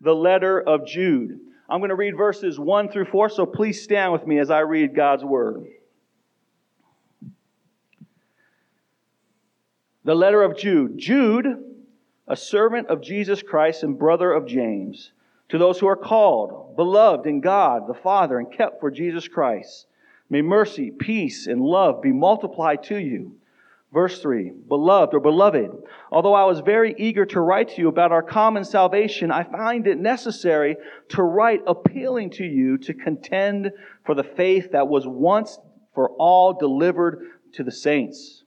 the letter of Jude. I'm going to read verses 1 through 4, so please stand with me as I read God's word. The letter of Jude. Jude, a servant of Jesus Christ and brother of James, to those who are called, beloved in God the Father, and kept for Jesus Christ, may mercy, peace, and love be multiplied to you. Verse 3 Beloved or beloved, although I was very eager to write to you about our common salvation, I find it necessary to write appealing to you to contend for the faith that was once for all delivered to the saints.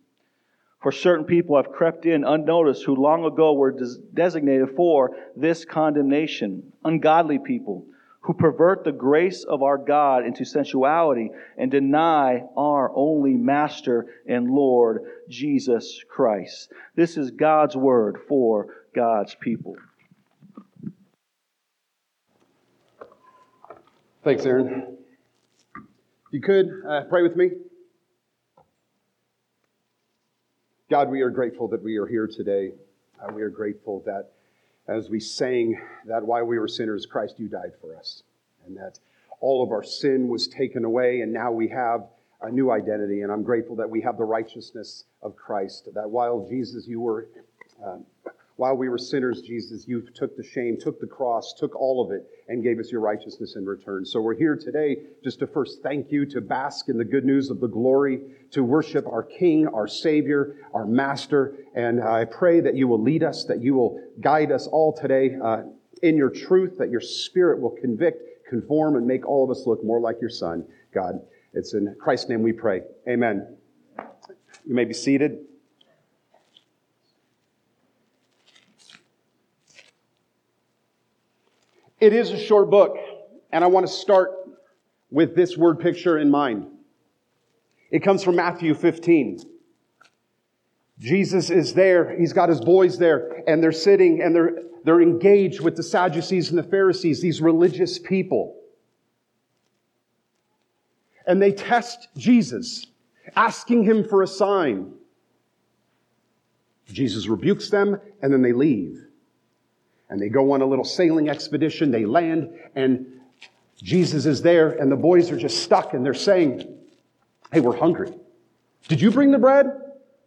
For certain people have crept in unnoticed who long ago were des- designated for this condemnation ungodly people who pervert the grace of our God into sensuality and deny our only Master and Lord, Jesus Christ. This is God's word for God's people. Thanks, Aaron. If you could, uh, pray with me. God, we are grateful that we are here today. Uh, we are grateful that as we sang that while we were sinners, Christ, you died for us, and that all of our sin was taken away, and now we have a new identity. And I'm grateful that we have the righteousness of Christ, that while Jesus, you were. Uh, while we were sinners, Jesus, you took the shame, took the cross, took all of it, and gave us your righteousness in return. So we're here today just to first thank you, to bask in the good news of the glory, to worship our King, our Savior, our Master. And I pray that you will lead us, that you will guide us all today uh, in your truth, that your Spirit will convict, conform, and make all of us look more like your Son, God. It's in Christ's name we pray. Amen. You may be seated. It is a short book, and I want to start with this word picture in mind. It comes from Matthew 15. Jesus is there. He's got his boys there, and they're sitting and they're, they're engaged with the Sadducees and the Pharisees, these religious people. And they test Jesus, asking him for a sign. Jesus rebukes them, and then they leave and they go on a little sailing expedition. They land, and Jesus is there, and the boys are just stuck, and they're saying, Hey, we're hungry. Did you bring the bread?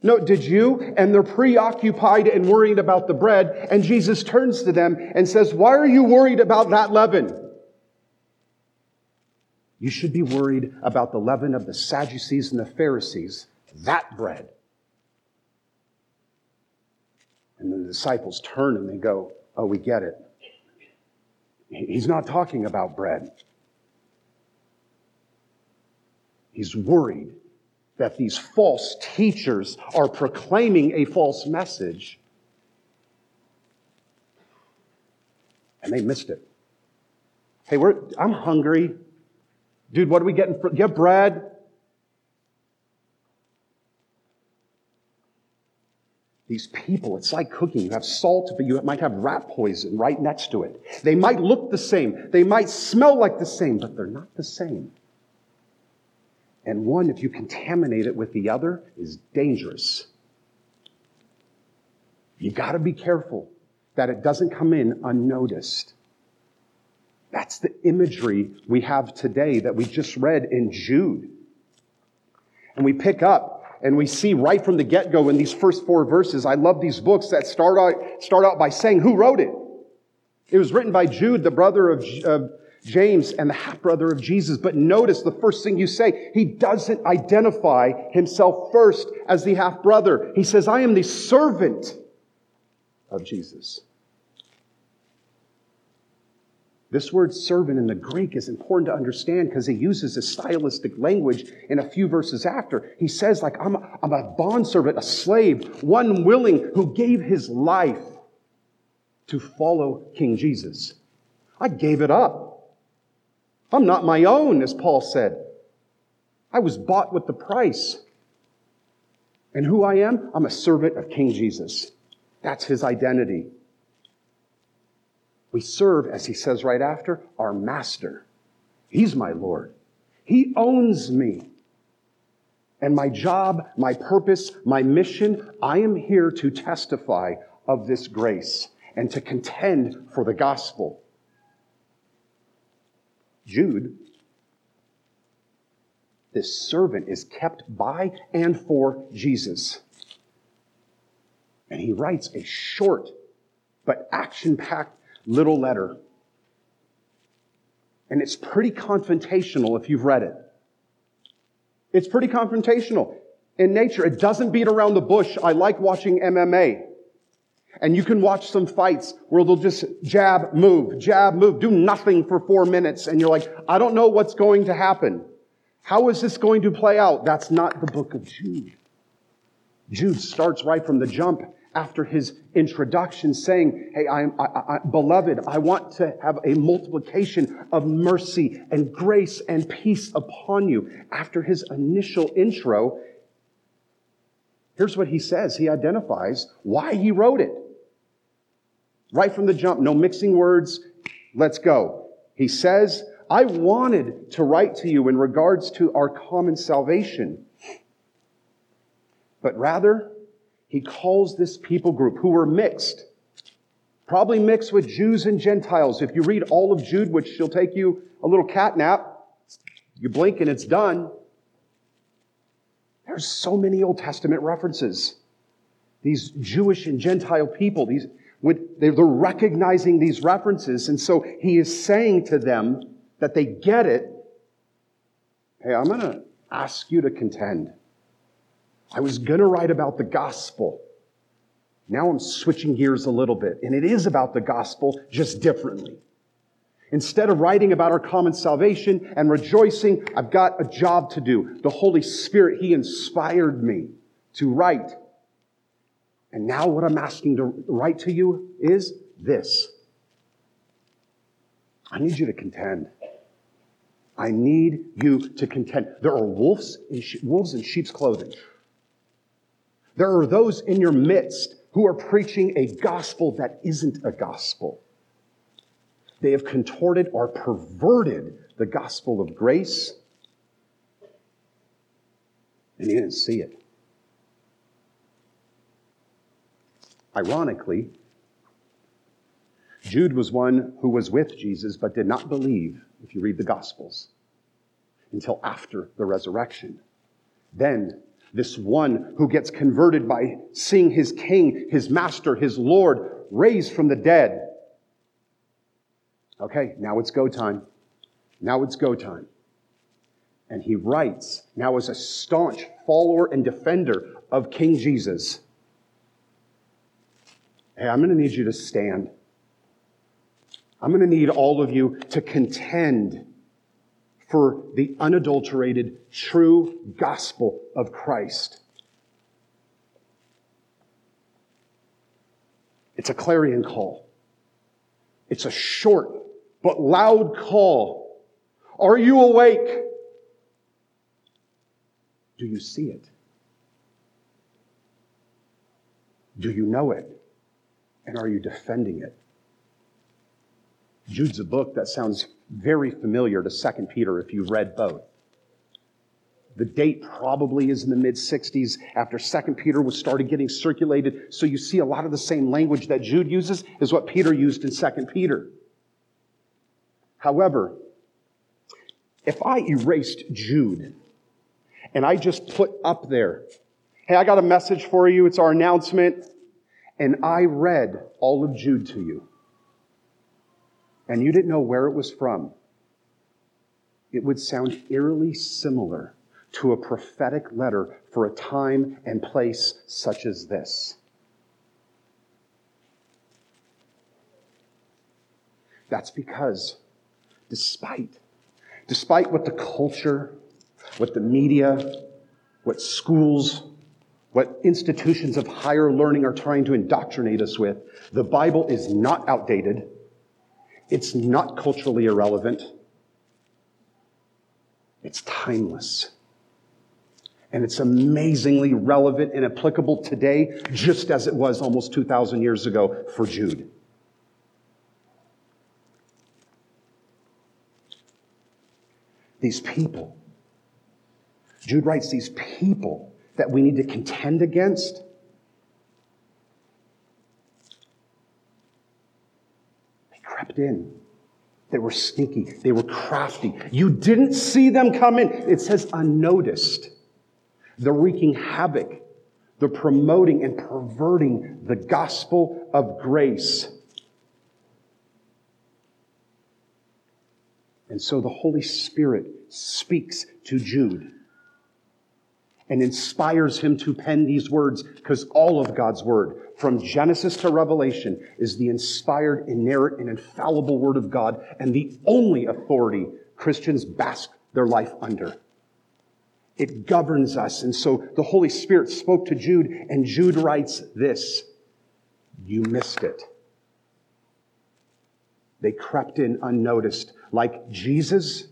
No, did you? And they're preoccupied and worried about the bread. And Jesus turns to them and says, Why are you worried about that leaven? You should be worried about the leaven of the Sadducees and the Pharisees, that bread. And the disciples turn and they go, Oh, we get it. He's not talking about bread. He's worried that these false teachers are proclaiming a false message. And they missed it. Hey, I'm hungry. Dude, what are we getting? For, get bread. These people, it's like cooking. You have salt, but you might have rat poison right next to it. They might look the same. They might smell like the same, but they're not the same. And one, if you contaminate it with the other, is dangerous. You got to be careful that it doesn't come in unnoticed. That's the imagery we have today that we just read in Jude. And we pick up and we see right from the get-go in these first four verses, I love these books that start out, start out by saying who wrote it. It was written by Jude, the brother of, of James and the half-brother of Jesus. But notice the first thing you say, he doesn't identify himself first as the half-brother. He says, I am the servant of Jesus. This word servant in the Greek is important to understand because he uses a stylistic language in a few verses after. He says, like, I'm, I'm a bondservant, a slave, one willing who gave his life to follow King Jesus. I gave it up. I'm not my own, as Paul said. I was bought with the price. And who I am? I'm a servant of King Jesus. That's his identity. We serve, as he says right after, our master. He's my Lord. He owns me. And my job, my purpose, my mission, I am here to testify of this grace and to contend for the gospel. Jude, this servant is kept by and for Jesus. And he writes a short but action packed little letter. And it's pretty confrontational if you've read it. It's pretty confrontational in nature. It doesn't beat around the bush. I like watching MMA. And you can watch some fights where they'll just jab, move, jab, move, do nothing for four minutes. And you're like, I don't know what's going to happen. How is this going to play out? That's not the book of Jude. Jude starts right from the jump after his introduction saying, Hey, I am, I, I, beloved, I want to have a multiplication of mercy and grace and peace upon you. After his initial intro, here's what he says. He identifies why he wrote it. Right from the jump, no mixing words. Let's go. He says, I wanted to write to you in regards to our common salvation, but rather, he calls this people group who were mixed, probably mixed with Jews and Gentiles. If you read all of Jude, which she'll take you a little cat nap, you blink and it's done. There's so many Old Testament references. These Jewish and Gentile people, these, they're recognizing these references. And so he is saying to them that they get it. Hey, I'm going to ask you to contend. I was going to write about the gospel. Now I'm switching gears a little bit, and it is about the gospel, just differently. Instead of writing about our common salvation and rejoicing, I've got a job to do. The Holy Spirit, He inspired me to write. And now what I'm asking to write to you is this. I need you to contend. I need you to contend. There are wolves in, wolves in sheep's clothing. There are those in your midst who are preaching a gospel that isn't a gospel. They have contorted or perverted the gospel of grace, and you didn't see it. Ironically, Jude was one who was with Jesus but did not believe, if you read the Gospels, until after the resurrection. Then this one who gets converted by seeing his king, his master, his Lord raised from the dead. Okay, now it's go time. Now it's go time. And he writes, now as a staunch follower and defender of King Jesus, Hey, I'm going to need you to stand. I'm going to need all of you to contend for the unadulterated, true gospel of Christ. It's a clarion call. It's a short but loud call. Are you awake? Do you see it? Do you know it? And are you defending it? Jude's a book that sounds very familiar to 2 Peter if you've read both. The date probably is in the mid 60s after 2 Peter was started getting circulated. So you see a lot of the same language that Jude uses is what Peter used in 2 Peter. However, if I erased Jude and I just put up there, hey, I got a message for you, it's our announcement, and I read all of Jude to you, and you didn't know where it was from, it would sound eerily similar to a prophetic letter for a time and place such as this. That's because despite despite what the culture, what the media, what schools, what institutions of higher learning are trying to indoctrinate us with, the Bible is not outdated. It's not culturally irrelevant. It's timeless. And it's amazingly relevant and applicable today, just as it was almost 2,000 years ago for Jude. These people, Jude writes, these people that we need to contend against in. They were sneaky. They were crafty. You didn't see them come in. It says unnoticed. They're wreaking havoc. They're promoting and perverting the gospel of grace. And so the Holy Spirit speaks to Jude and inspires him to pen these words because all of God's word, from Genesis to Revelation, is the inspired, inerrant, and infallible word of God and the only authority Christians bask their life under. It governs us. And so the Holy Spirit spoke to Jude, and Jude writes this You missed it. They crept in unnoticed, like Jesus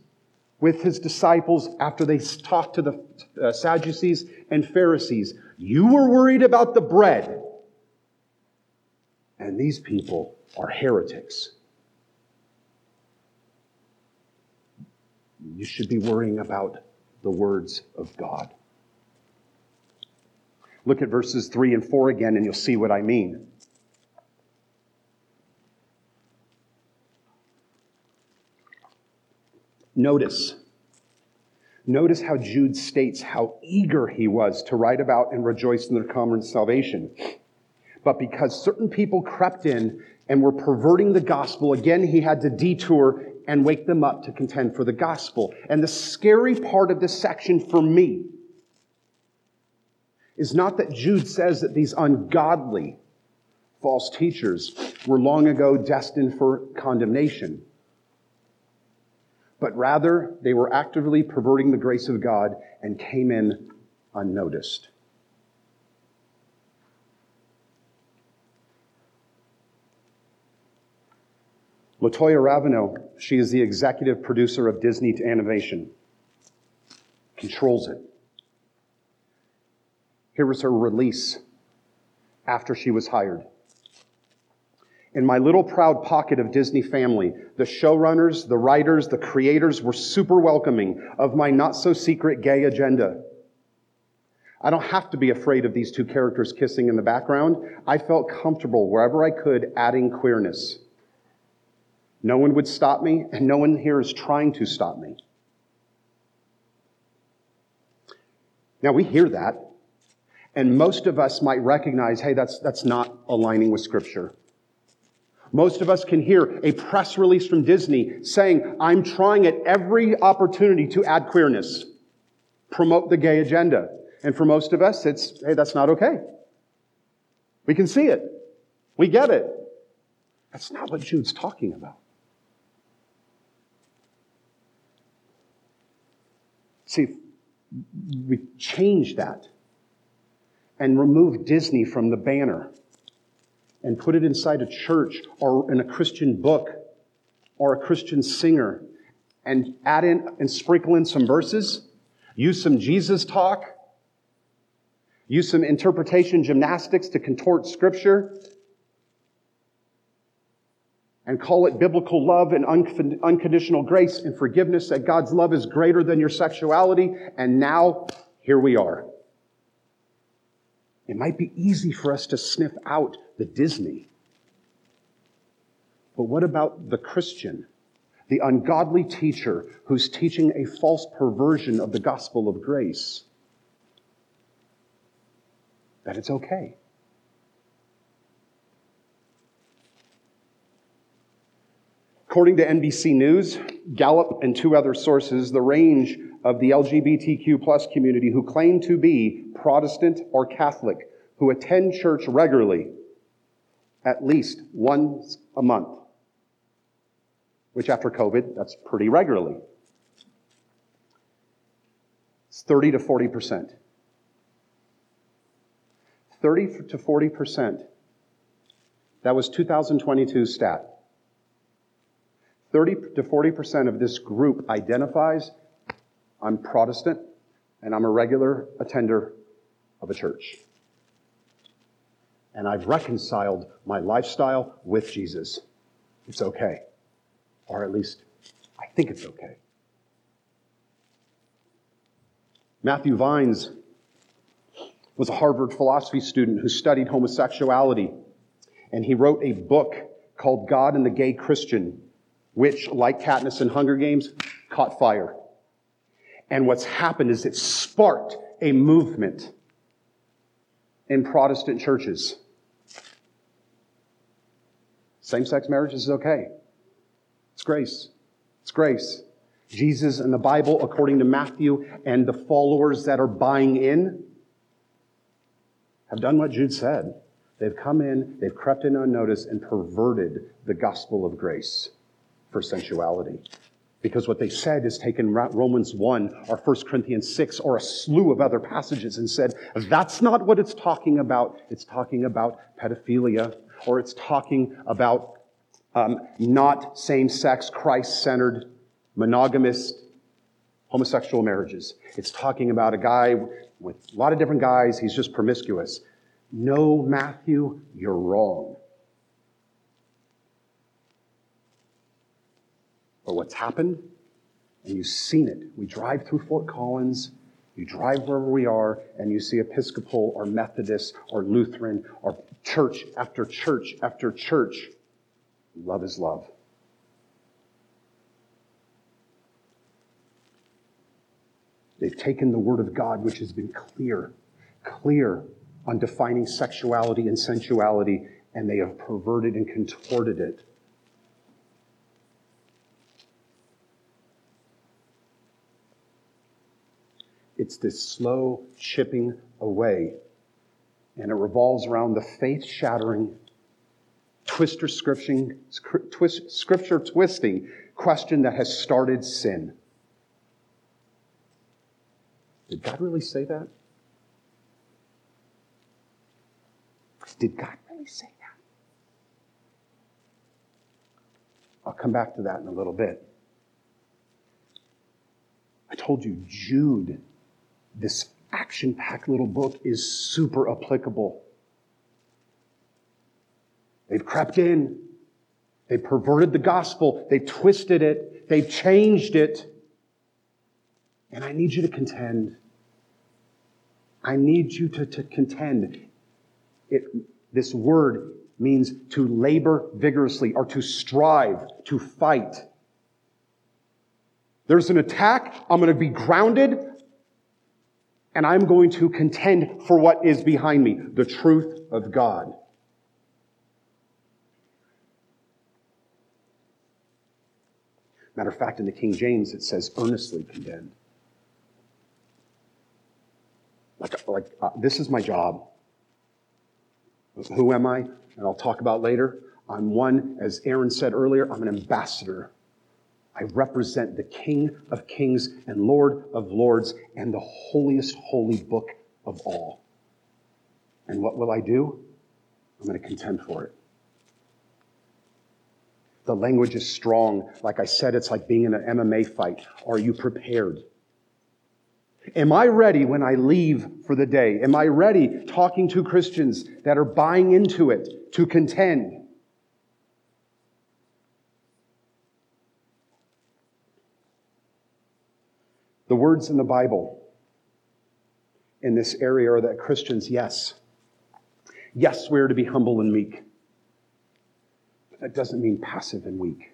with his disciples after they talked to the uh, Sadducees and Pharisees. You were worried about the bread, and these people are heretics. You should be worrying about the words of God. Look at verses 3 and 4 again, and you'll see what I mean. Notice. Notice how Jude states how eager he was to write about and rejoice in their common salvation. But because certain people crept in and were perverting the gospel, again, he had to detour and wake them up to contend for the gospel. And the scary part of this section for me is not that Jude says that these ungodly false teachers were long ago destined for condemnation but rather they were actively perverting the grace of God and came in unnoticed. Latoya Raveneau, she is the executive producer of Disney Animation, controls it. Here was her release after she was hired. In my little proud pocket of Disney family, the showrunners, the writers, the creators were super welcoming of my not so secret gay agenda. I don't have to be afraid of these two characters kissing in the background. I felt comfortable wherever I could adding queerness. No one would stop me, and no one here is trying to stop me. Now we hear that, and most of us might recognize, hey, that's, that's not aligning with Scripture. Most of us can hear a press release from Disney saying, I'm trying at every opportunity to add queerness, promote the gay agenda. And for most of us, it's, hey, that's not okay. We can see it. We get it. That's not what Jude's talking about. See, we change that and remove Disney from the banner and put it inside a church or in a Christian book or a Christian singer and add in and sprinkle in some verses, use some Jesus talk, use some interpretation gymnastics to contort scripture, and call it biblical love and unconditional grace and forgiveness that God's love is greater than your sexuality. And now, here we are. It might be easy for us to sniff out the Disney. But what about the Christian, the ungodly teacher who's teaching a false perversion of the gospel of grace? That it's okay. According to NBC News, Gallup, and two other sources, the range of the LGBTQ plus community who claim to be Protestant or Catholic, who attend church regularly, at least once a month, which after COVID, that's pretty regularly. It's 30 to 40%. 30 to 40%. That was 2022 stat. 30 to 40% of this group identifies I'm Protestant and I'm a regular attender of a church and I've reconciled my lifestyle with Jesus. It's okay. Or at least, I think it's okay. Matthew Vines was a Harvard philosophy student who studied homosexuality, and he wrote a book called God and the Gay Christian which, like Katniss in Hunger Games, caught fire. And what's happened is it sparked a movement in Protestant churches. Same sex marriage is okay. It's grace. It's grace. Jesus and the Bible, according to Matthew, and the followers that are buying in, have done what Jude said. They've come in, they've crept in unnoticed, and perverted the gospel of grace for sensuality. Because what they said is taken Romans 1 or 1 Corinthians 6 or a slew of other passages and said, that's not what it's talking about. It's talking about pedophilia, or it's talking about um, not same sex, Christ centered, monogamous, homosexual marriages. It's talking about a guy with a lot of different guys, he's just promiscuous. No, Matthew, you're wrong. But what's happened, and you've seen it. We drive through Fort Collins, you drive wherever we are, and you see Episcopal or Methodist or Lutheran or church after church after church. Love is love. They've taken the Word of God, which has been clear, clear on defining sexuality and sensuality, and they have perverted and contorted it It's this slow chipping away. And it revolves around the faith shattering, twister scripture, twist, scripture twisting question that has started sin. Did God really say that? Did God really say that? I'll come back to that in a little bit. I told you, Jude this action packed little book is super applicable. They've crept in, they perverted the gospel, they twisted it, they changed it. And I need you to contend. I need you to, to contend. It, this word means to labor vigorously or to strive, to fight. There's an attack. I'm going to be grounded and I'm going to contend for what is behind me, the truth of God. Matter of fact, in the King James, it says earnestly contend. Like, like uh, this is my job. Who am I? And I'll talk about later. I'm one, as Aaron said earlier, I'm an ambassador I represent the King of Kings and Lord of Lords and the holiest holy book of all. And what will I do? I'm going to contend for it. The language is strong. Like I said, it's like being in an MMA fight. Are you prepared? Am I ready when I leave for the day? Am I ready talking to Christians that are buying into it to contend? The words in the Bible in this area are that Christians, yes, yes, we're to be humble and meek. But that doesn't mean passive and weak.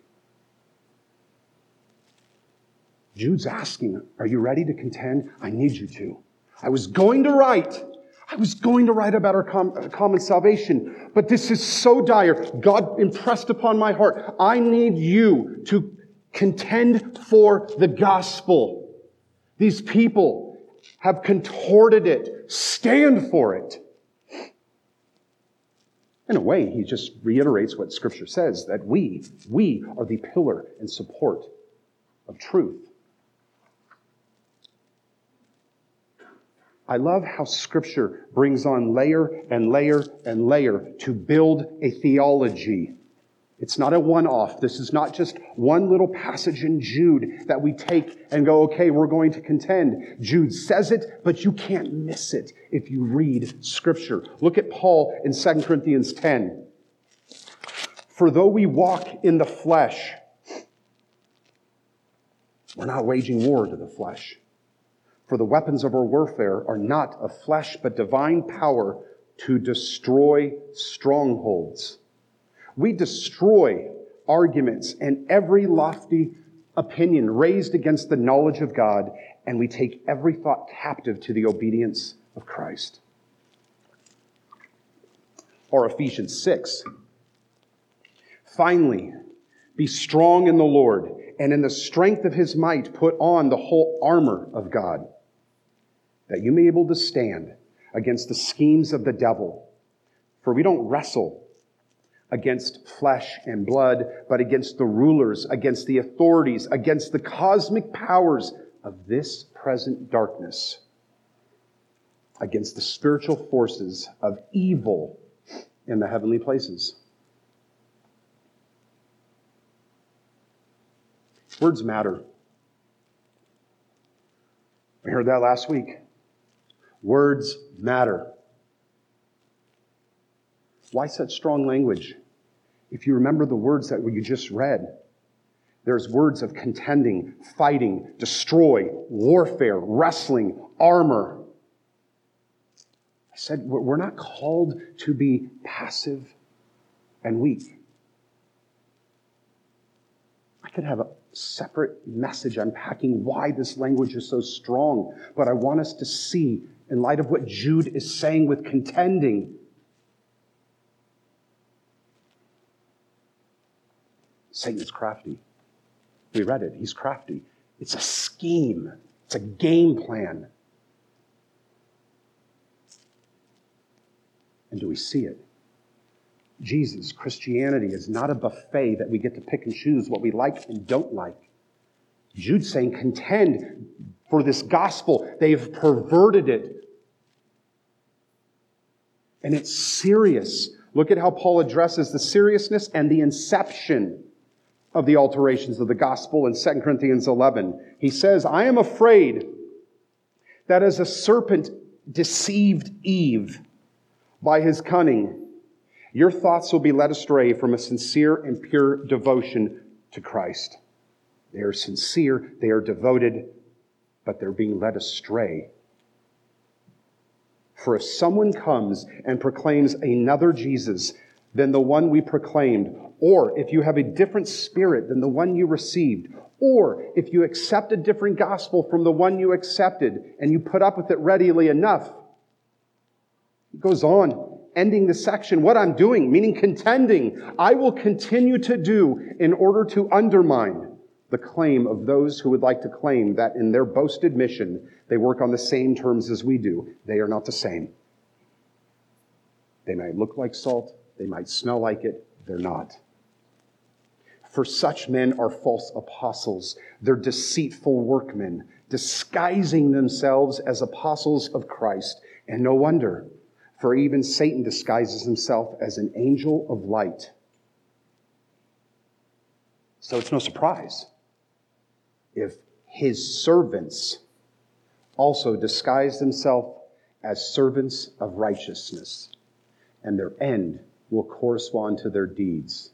Jude's asking, Are you ready to contend? I need you to. I was going to write. I was going to write about our uh, common salvation, but this is so dire. God impressed upon my heart. I need you to contend for the gospel. These people have contorted it. Stand for it. In a way, he just reiterates what Scripture says that we, we are the pillar and support of truth. I love how Scripture brings on layer and layer and layer to build a theology it's not a one off. This is not just one little passage in Jude that we take and go, okay, we're going to contend. Jude says it, but you can't miss it if you read Scripture. Look at Paul in 2 Corinthians 10. For though we walk in the flesh, we're not waging war to the flesh. For the weapons of our warfare are not of flesh, but divine power to destroy strongholds we destroy arguments, and every lofty opinion raised against the knowledge of God, and we take every thought captive to the obedience of Christ. Or Ephesians 6. Finally, be strong in the Lord, and in the strength of his might, put on the whole armor of God, that you may be able to stand against the schemes of the devil. For we don't wrestle against flesh and blood, but against the rulers, against the authorities, against the cosmic powers of this present darkness, against the spiritual forces of evil in the heavenly places. Words matter. We heard that last week. Words matter. Why such strong language? If you remember the words that you just read, there's words of contending, fighting, destroy, warfare, wrestling, armor. I said, we're not called to be passive and weak. I could have a separate message unpacking why this language is so strong, but I want us to see, in light of what Jude is saying with contending, Satan's crafty. We read it. He's crafty. It's a scheme, it's a game plan. And do we see it? Jesus, Christianity is not a buffet that we get to pick and choose what we like and don't like. Jude's saying, contend for this gospel. They've perverted it. And it's serious. Look at how Paul addresses the seriousness and the inception of the alterations of the gospel in 2 Corinthians 11. He says, I am afraid that as a serpent deceived Eve by his cunning, your thoughts will be led astray from a sincere and pure devotion to Christ. They are sincere, they are devoted, but they're being led astray. For if someone comes and proclaims another Jesus than the one we proclaimed, or if you have a different spirit than the one you received, or if you accept a different gospel from the one you accepted and you put up with it readily enough, it goes on, ending the section, what I'm doing, meaning contending, I will continue to do in order to undermine the claim of those who would like to claim that in their boasted mission, they work on the same terms as we do. They are not the same. They might look like salt, they might smell like it, they're not. For such men are false apostles. They're deceitful workmen, disguising themselves as apostles of Christ. And no wonder, for even Satan disguises himself as an angel of light. So it's no surprise if his servants also disguise themselves as servants of righteousness, and their end will correspond to their deeds.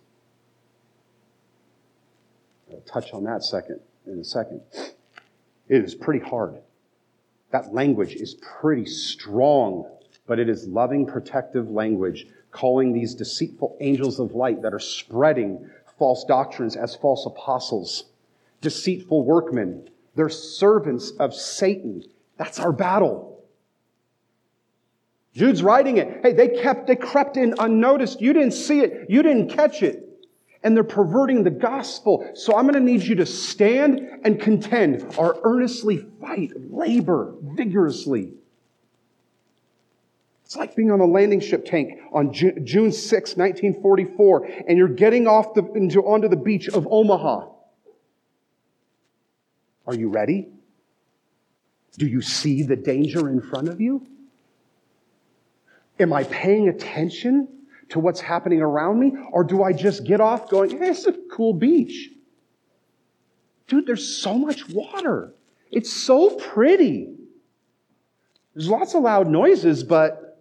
I'll touch on that second in a second. It is pretty hard. That language is pretty strong, but it is loving, protective language, calling these deceitful angels of light that are spreading false doctrines as false apostles, deceitful workmen. They're servants of Satan. That's our battle. Jude's writing it. Hey, they kept, they crept in unnoticed. You didn't see it. You didn't catch it and they're perverting the gospel. So I'm going to need you to stand and contend or earnestly fight, labor vigorously. It's like being on a landing ship tank on June 6, 1944, and you're getting off the, into, onto the beach of Omaha. Are you ready? Do you see the danger in front of you? Am I paying attention? to what's happening around me? Or do I just get off going, hey, it's a cool beach? Dude, there's so much water. It's so pretty. There's lots of loud noises, but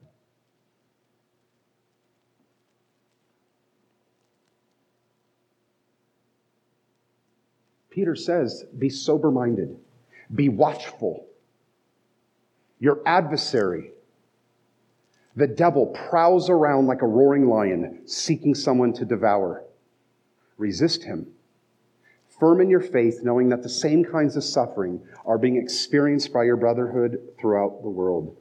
Peter says, be sober minded, be watchful. Your adversary, the devil prowls around like a roaring lion, seeking someone to devour. Resist him. Firm in your faith, knowing that the same kinds of suffering are being experienced by your brotherhood throughout the world.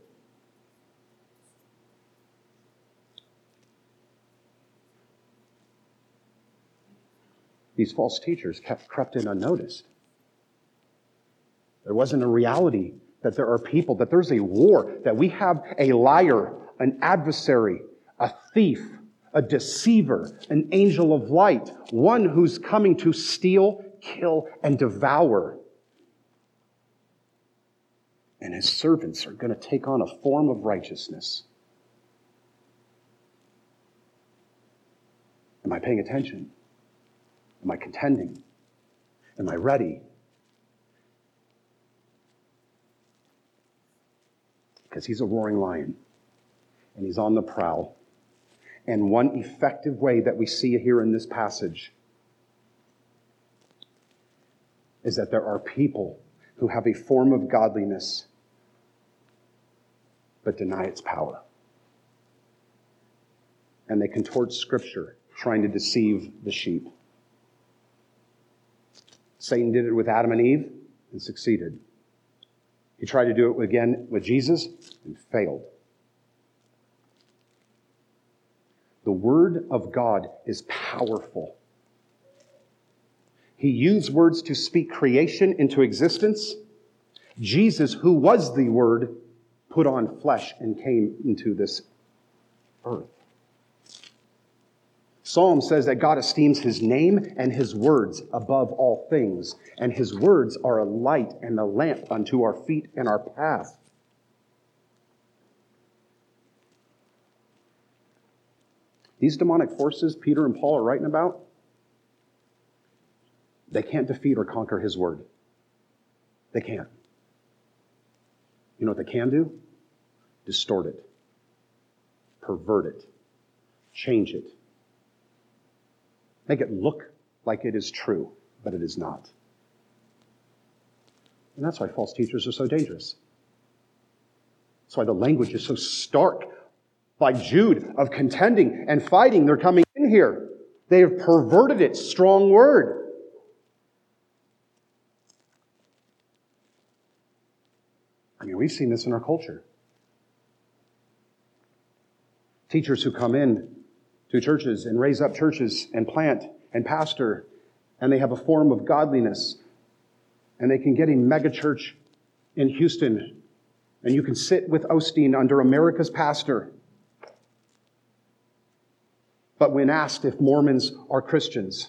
These false teachers kept crept in unnoticed. There wasn't a reality that there are people, that there's a war, that we have a liar, an adversary, a thief, a deceiver, an angel of light, one who's coming to steal, kill, and devour. And his servants are going to take on a form of righteousness. Am I paying attention? Am I contending? Am I ready? Because he's a roaring lion and he's on the prowl. And one effective way that we see here in this passage is that there are people who have a form of godliness but deny its power. And they contort Scripture trying to deceive the sheep. Satan did it with Adam and Eve and succeeded. He tried to do it again with Jesus and failed. The Word of God is powerful. He used words to speak creation into existence. Jesus, who was the Word, put on flesh and came into this earth. Psalm says that God esteems his name and his words above all things, and his words are a light and a lamp unto our feet and our path. These demonic forces Peter and Paul are writing about, they can't defeat or conquer his word. They can't. You know what they can do? Distort it, pervert it, change it, make it look like it is true, but it is not. And that's why false teachers are so dangerous. That's why the language is so stark like Jude, of contending and fighting. They're coming in here. They have perverted it. Strong word. I mean, we've seen this in our culture. Teachers who come in to churches and raise up churches and plant and pastor, and they have a form of godliness, and they can get a megachurch in Houston, and you can sit with Osteen under America's pastor but when asked if Mormons are Christians,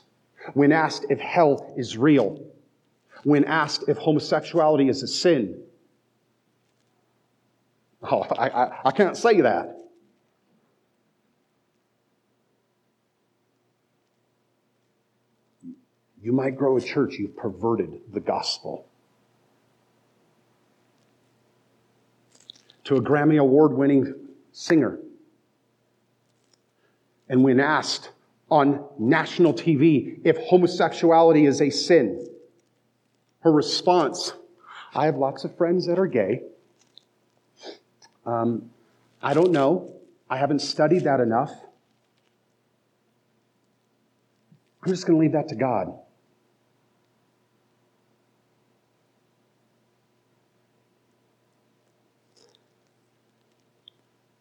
when asked if hell is real, when asked if homosexuality is a sin, oh, I, I, I can't say that. You might grow a church, you've perverted the gospel. To a Grammy Award winning singer, and when asked on national TV if homosexuality is a sin, her response, I have lots of friends that are gay. Um, I don't know. I haven't studied that enough. I'm just going to leave that to God.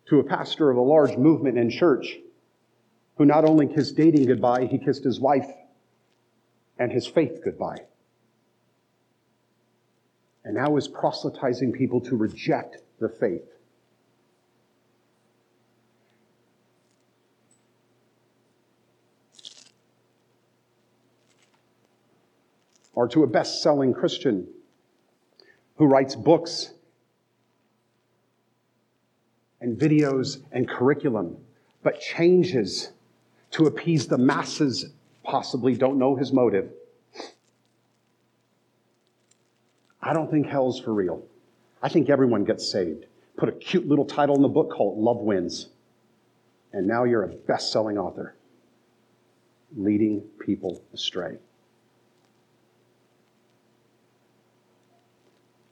To a pastor of a large movement in church, who not only kissed dating goodbye, he kissed his wife and his faith goodbye. And now is proselytizing people to reject the faith. Or to a best selling Christian who writes books and videos and curriculum, but changes to appease the masses, possibly don't know his motive. I don't think hell's for real. I think everyone gets saved. Put a cute little title in the book called Love Wins. And now you're a best selling author, leading people astray.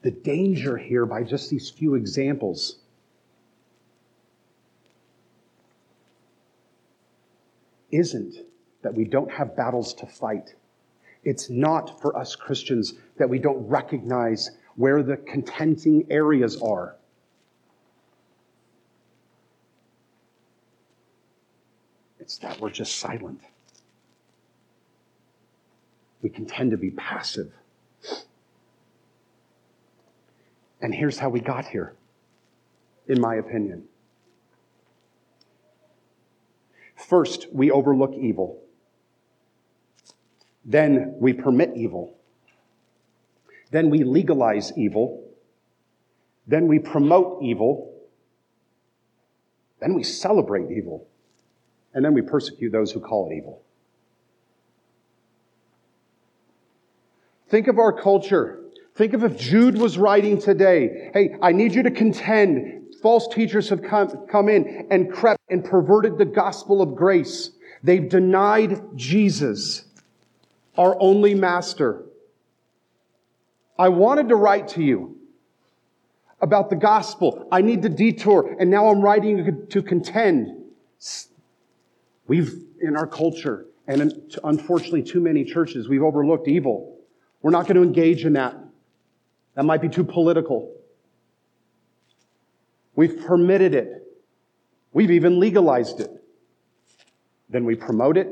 The danger here, by just these few examples, isn't that we don't have battles to fight. It's not for us Christians that we don't recognize where the contending areas are. It's that we're just silent. We can tend to be passive. And here's how we got here, in my opinion. First, we overlook evil. Then we permit evil. Then we legalize evil. Then we promote evil. Then we celebrate evil. And then we persecute those who call it evil. Think of our culture. Think of if Jude was writing today, hey, I need you to contend. False teachers have come, come in and crept and perverted the gospel of grace. They've denied Jesus, our only master. I wanted to write to you about the gospel. I need the detour, and now I'm writing to contend. We've, in our culture, and unfortunately too many churches, we've overlooked evil. We're not going to engage in that. That might be too political. We've permitted it. We've even legalized it. Then we promote it.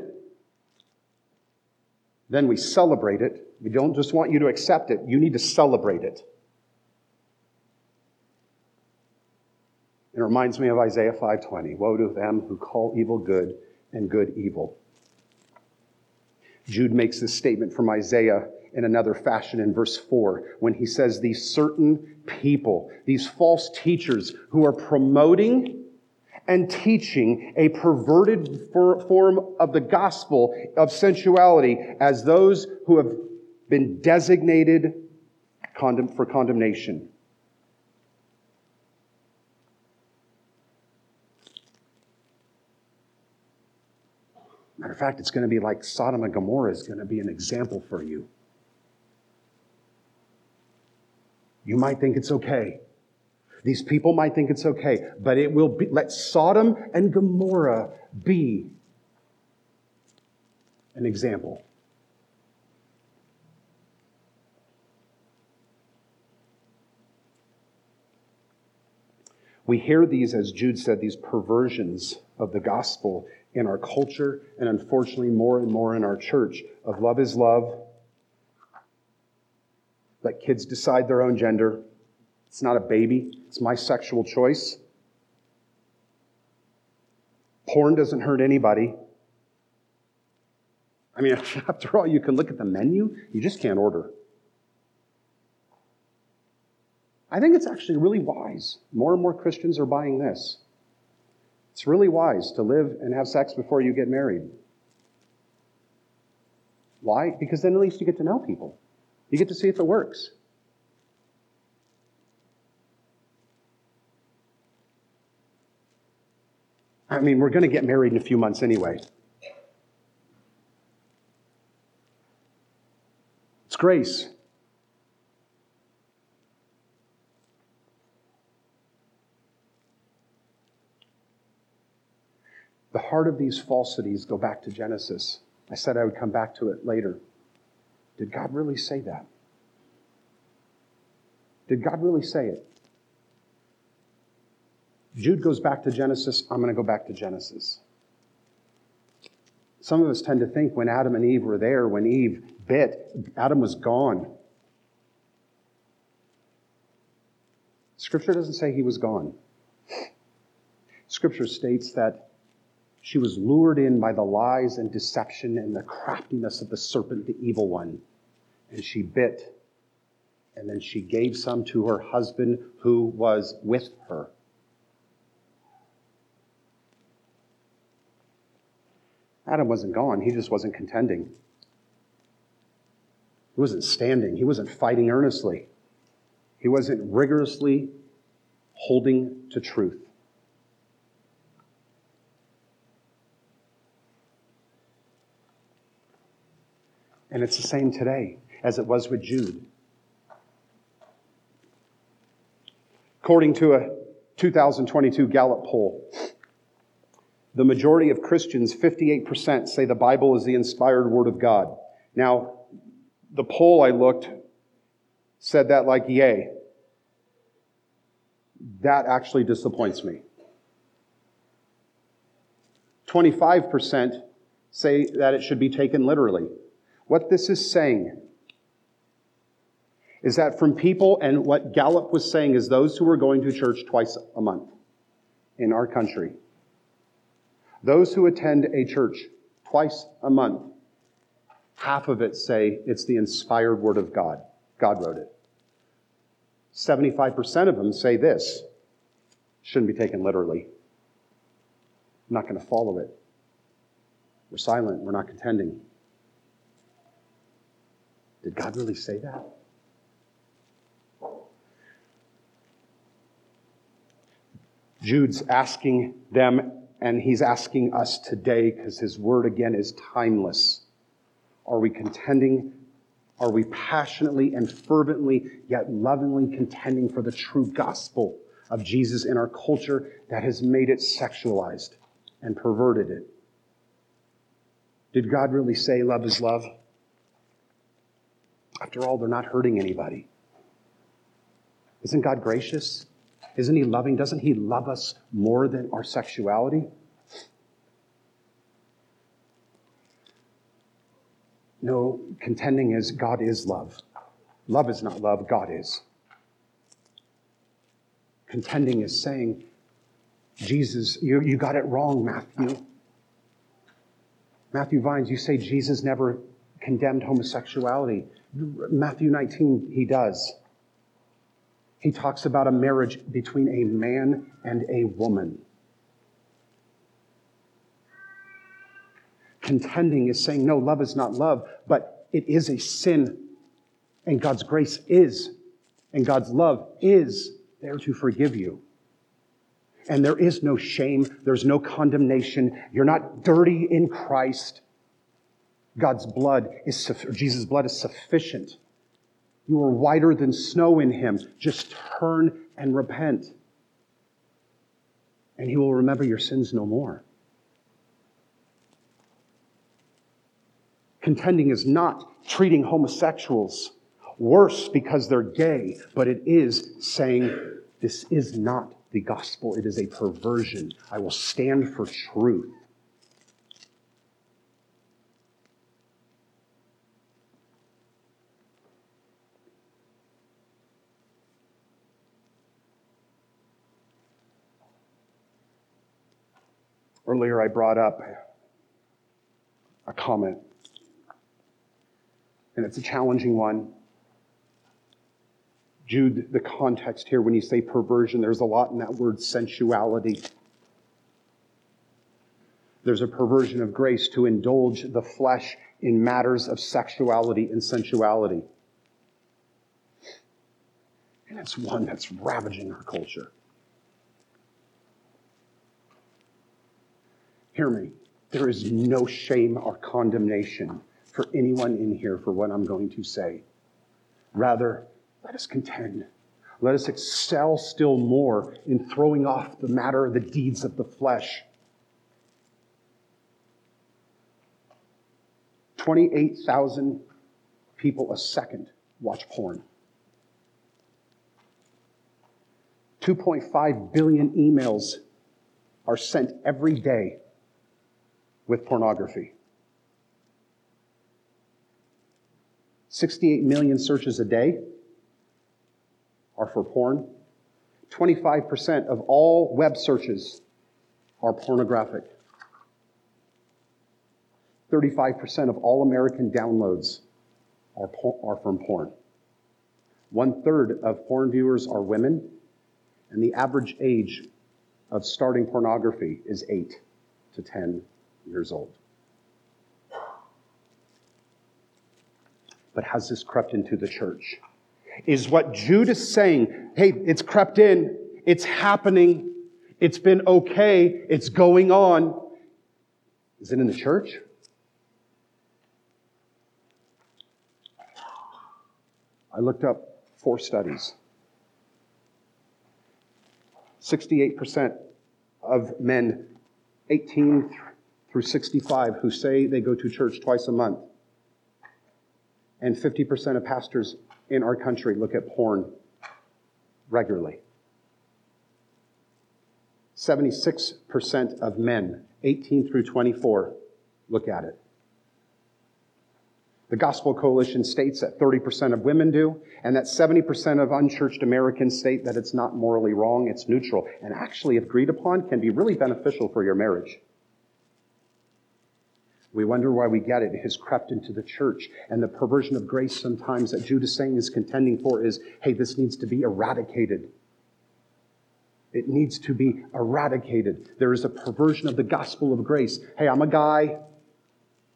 Then we celebrate it. We don't just want you to accept it, you need to celebrate it. It reminds me of Isaiah 5:20. Woe to them who call evil good and good evil. Jude makes this statement from Isaiah in another fashion in verse 4 when he says these certain people, these false teachers who are promoting and teaching a perverted form of the gospel of sensuality as those who have been designated for condemnation. Matter of fact, it's going to be like Sodom and Gomorrah is going to be an example for you. You might think it's okay. These people might think it's okay, but it will be, let Sodom and Gomorrah be an example. We hear these, as Jude said, these perversions of the gospel in our culture, and unfortunately, more and more in our church of love is love, let kids decide their own gender. It's not a baby, it's my sexual choice. Porn doesn't hurt anybody. I mean, after all, you can look at the menu, you just can't order. I think it's actually really wise. More and more Christians are buying this. It's really wise to live and have sex before you get married. Why? Because then at least you get to know people. You get to see if it works. I mean, we're going to get married in a few months anyway. It's grace. The heart of these falsities go back to Genesis. I said I would come back to it later. Did God really say that? Did God really say it? Jude goes back to Genesis. I'm going to go back to Genesis. Some of us tend to think when Adam and Eve were there, when Eve bit, Adam was gone. Scripture doesn't say he was gone. Scripture states that she was lured in by the lies and deception and the craftiness of the serpent, the evil one. And she bit. And then she gave some to her husband who was with her. Adam wasn't gone, he just wasn't contending. He wasn't standing, he wasn't fighting earnestly, he wasn't rigorously holding to truth. And it's the same today as it was with Jude. According to a 2022 Gallup poll, The majority of Christians, 58%, say the Bible is the inspired Word of God. Now, the poll I looked said that like yay. That actually disappoints me. 25% say that it should be taken literally. What this is saying is that from people, and what Gallup was saying is those who are going to church twice a month in our country, those who attend a church twice a month, half of it say it's the inspired word of God. God wrote it. 75% of them say this shouldn't be taken literally. I'm not going to follow it. We're silent. We're not contending. Did God really say that? Jude's asking them, and he's asking us today because his word again is timeless. Are we contending? Are we passionately and fervently, yet lovingly contending for the true gospel of Jesus in our culture that has made it sexualized and perverted it? Did God really say love is love? After all, they're not hurting anybody. Isn't God gracious? Isn't He loving? Doesn't He love us more than our sexuality? No, contending is God is love. Love is not love, God is. Contending is saying, Jesus, you, you got it wrong, Matthew. Matthew Vines, you say Jesus never condemned homosexuality. Matthew 19, he does. He talks about a marriage between a man and a woman. Contending is saying, no, love is not love, but it is a sin. And God's grace is, and God's love is there to forgive you. And there is no shame, there's no condemnation. You're not dirty in Christ. God's blood is, Jesus' blood is sufficient. You are whiter than snow in Him. Just turn and repent. And He will remember your sins no more. Contending is not treating homosexuals worse because they're gay, but it is saying, This is not the gospel, it is a perversion. I will stand for truth. Earlier, I brought up a comment, and it's a challenging one. Jude, the context here, when you say perversion, there's a lot in that word sensuality. There's a perversion of grace to indulge the flesh in matters of sexuality and sensuality. And it's one that's ravaging our culture. Hear me. There is no shame or condemnation for anyone in here for what I'm going to say. Rather, let us contend. Let us excel still more in throwing off the matter of the deeds of the flesh. 28,000 people a second watch porn. 2.5 billion emails are sent every day with pornography. 68 million searches a day are for porn. 25% of all web searches are pornographic. 35% of all American downloads are, por- are from porn. One third of porn viewers are women, and the average age of starting pornography is 8 to 10 years old. But has this crept into the church? is what Jude is saying. Hey, it's crept in. It's happening. It's been okay. It's going on. Is it in the church? I looked up four studies. 68% of men 18 through 65 who say they go to church twice a month. And 50% of pastors in our country look at porn regularly. 76% of men, 18 through 24, look at it. The Gospel Coalition states that 30% of women do, and that 70% of unchurched Americans state that it's not morally wrong, it's neutral, and actually, if agreed upon, can be really beneficial for your marriage. We wonder why we get it. It has crept into the church. And the perversion of grace sometimes that Jude is saying is contending for is hey, this needs to be eradicated. It needs to be eradicated. There is a perversion of the gospel of grace. Hey, I'm a guy.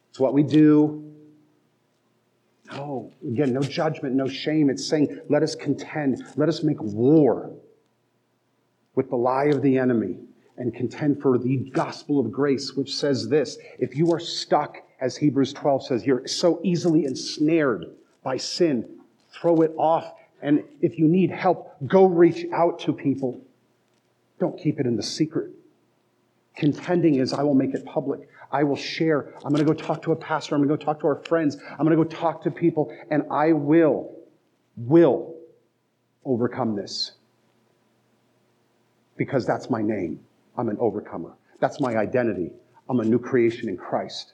It's what we do. No, again, no judgment, no shame. It's saying, let us contend, let us make war with the lie of the enemy and contend for the gospel of grace, which says this if you are stuck, as Hebrews 12 says, you're so easily ensnared by sin, throw it off. And if you need help, go reach out to people. Don't keep it in the secret. Contending is, I will make it public. I will share. I'm going to go talk to a pastor. I'm going to go talk to our friends. I'm going to go talk to people, and I will, will overcome this. Because that's my name. I'm an overcomer. That's my identity. I'm a new creation in Christ.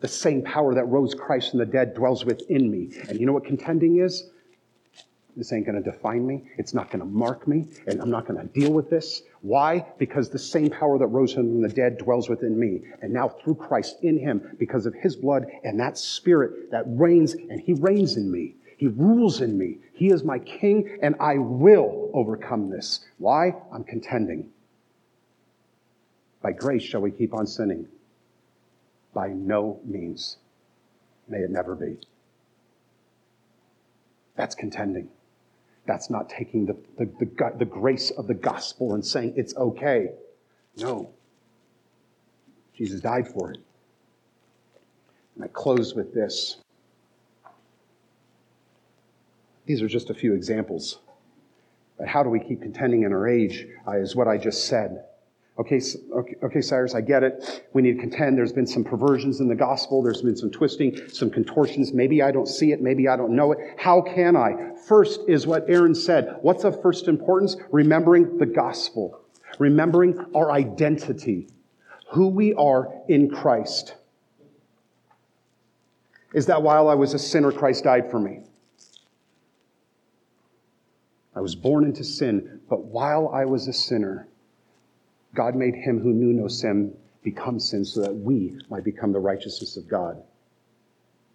The same power that rose Christ from the dead dwells within me. And you know what contending is? This ain't going to define me. It's not going to mark me. And I'm not going to deal with this. Why? Because the same power that rose him from the dead dwells within me. And now through Christ in him, because of his blood and that spirit that reigns, and he reigns in me. He rules in me. He is my king, and I will overcome this. Why? I'm contending. By grace shall we keep on sinning? By no means. May it never be. That's contending. That's not taking the, the, the, the, grace of the gospel and saying it's okay. No. Jesus died for it. And I close with this. These are just a few examples. But how do we keep contending in our age uh, is what I just said. Okay, okay, okay, Cyrus, I get it. We need to contend. There's been some perversions in the gospel. There's been some twisting, some contortions. Maybe I don't see it. Maybe I don't know it. How can I? First is what Aaron said. What's of first importance? Remembering the gospel. Remembering our identity. Who we are in Christ. Is that while I was a sinner, Christ died for me? I was born into sin, but while I was a sinner, God made him who knew no sin become sin so that we might become the righteousness of God.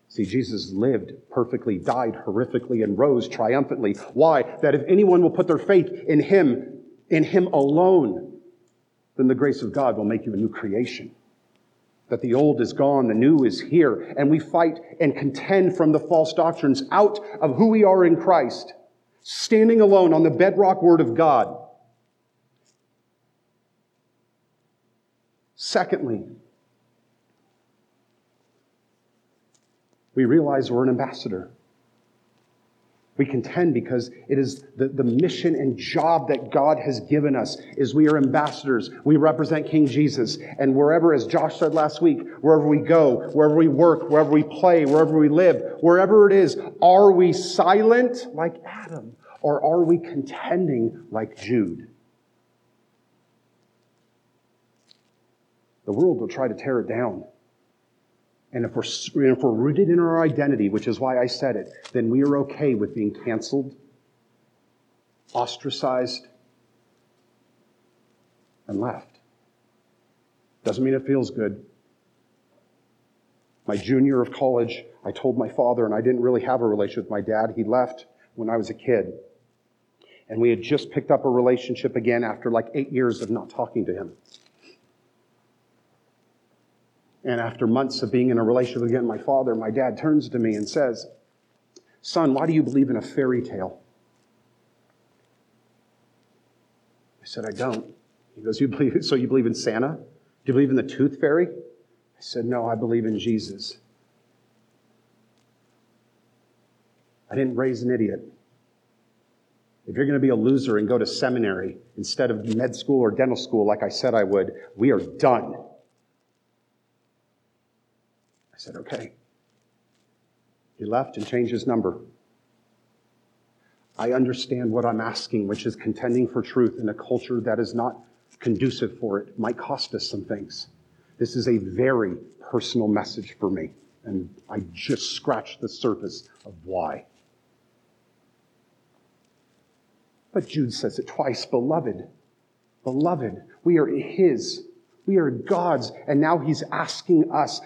See, Jesus lived perfectly, died horrifically, and rose triumphantly. Why? That if anyone will put their faith in him, in him alone, then the grace of God will make you a new creation. That the old is gone, the new is here, and we fight and contend from the false doctrines out of who we are in Christ, standing alone on the bedrock word of God Secondly, we realize we're an ambassador. We contend because it is the, the mission and job that God has given us is we are ambassadors. We represent King Jesus. And wherever, as Josh said last week, wherever we go, wherever we work, wherever we play, wherever we live, wherever it is, are we silent like Adam or are we contending like Jude? The world will try to tear it down. And if we're, if we're rooted in our identity, which is why I said it, then we are okay with being canceled, ostracized, and left. Doesn't mean it feels good. My junior of college, I told my father, and I didn't really have a relationship with my dad. He left when I was a kid. And we had just picked up a relationship again after like eight years of not talking to him. And after months of being in a relationship again, my father, my dad turns to me and says, Son, why do you believe in a fairy tale? I said, I don't. He goes, You believe so you believe in Santa? Do you believe in the tooth fairy? I said, No, I believe in Jesus. I didn't raise an idiot. If you're going to be a loser and go to seminary instead of med school or dental school, like I said I would, we are done. I said, okay. He left and changed his number. I understand what I'm asking, which is contending for truth in a culture that is not conducive for it. might cost us some things. This is a very personal message for me, and I just scratched the surface of why. But Jude says it twice Beloved, beloved, we are His, we are God's, and now He's asking us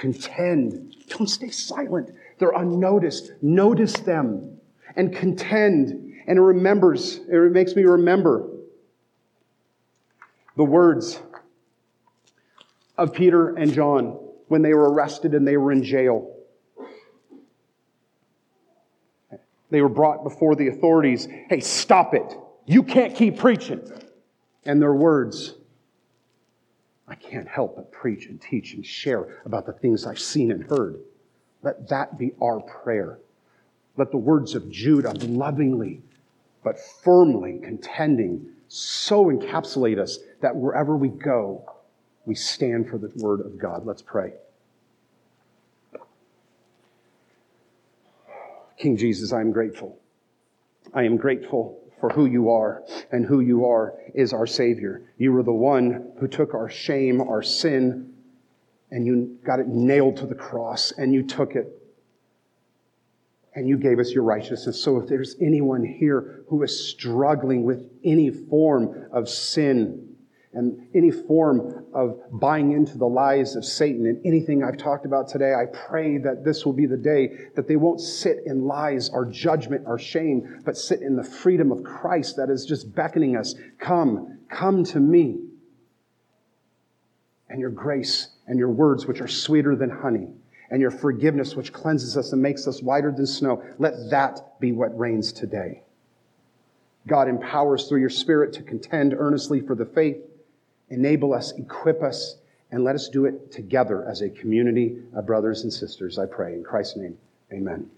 contend. Don't stay silent. They're unnoticed. Notice them and contend. And it remembers, it makes me remember the words of Peter and John when they were arrested and they were in jail. They were brought before the authorities. Hey, stop it. You can't keep preaching. And their words, I can't help but preach and teach and share about the things I've seen and heard. Let that be our prayer. Let the words of Jude lovingly but firmly contending so encapsulate us that wherever we go, we stand for the word of God. Let's pray. King Jesus, I am grateful. I am grateful for who you are, and who you are is our Savior. You were the one who took our shame, our sin, and you got it nailed to the cross, and you took it and you gave us your righteousness. So if there's anyone here who is struggling with any form of sin and any form of buying into the lies of Satan and anything I've talked about today, I pray that this will be the day that they won't sit in lies or judgment or shame, but sit in the freedom of Christ that is just beckoning us. Come, come to me. And your grace and your words, which are sweeter than honey and your forgiveness, which cleanses us and makes us whiter than snow. Let that be what reigns today. God empowers through your Spirit to contend earnestly for the faith. Enable us, equip us, and let us do it together as a community of brothers and sisters, I pray. In Christ's name, amen.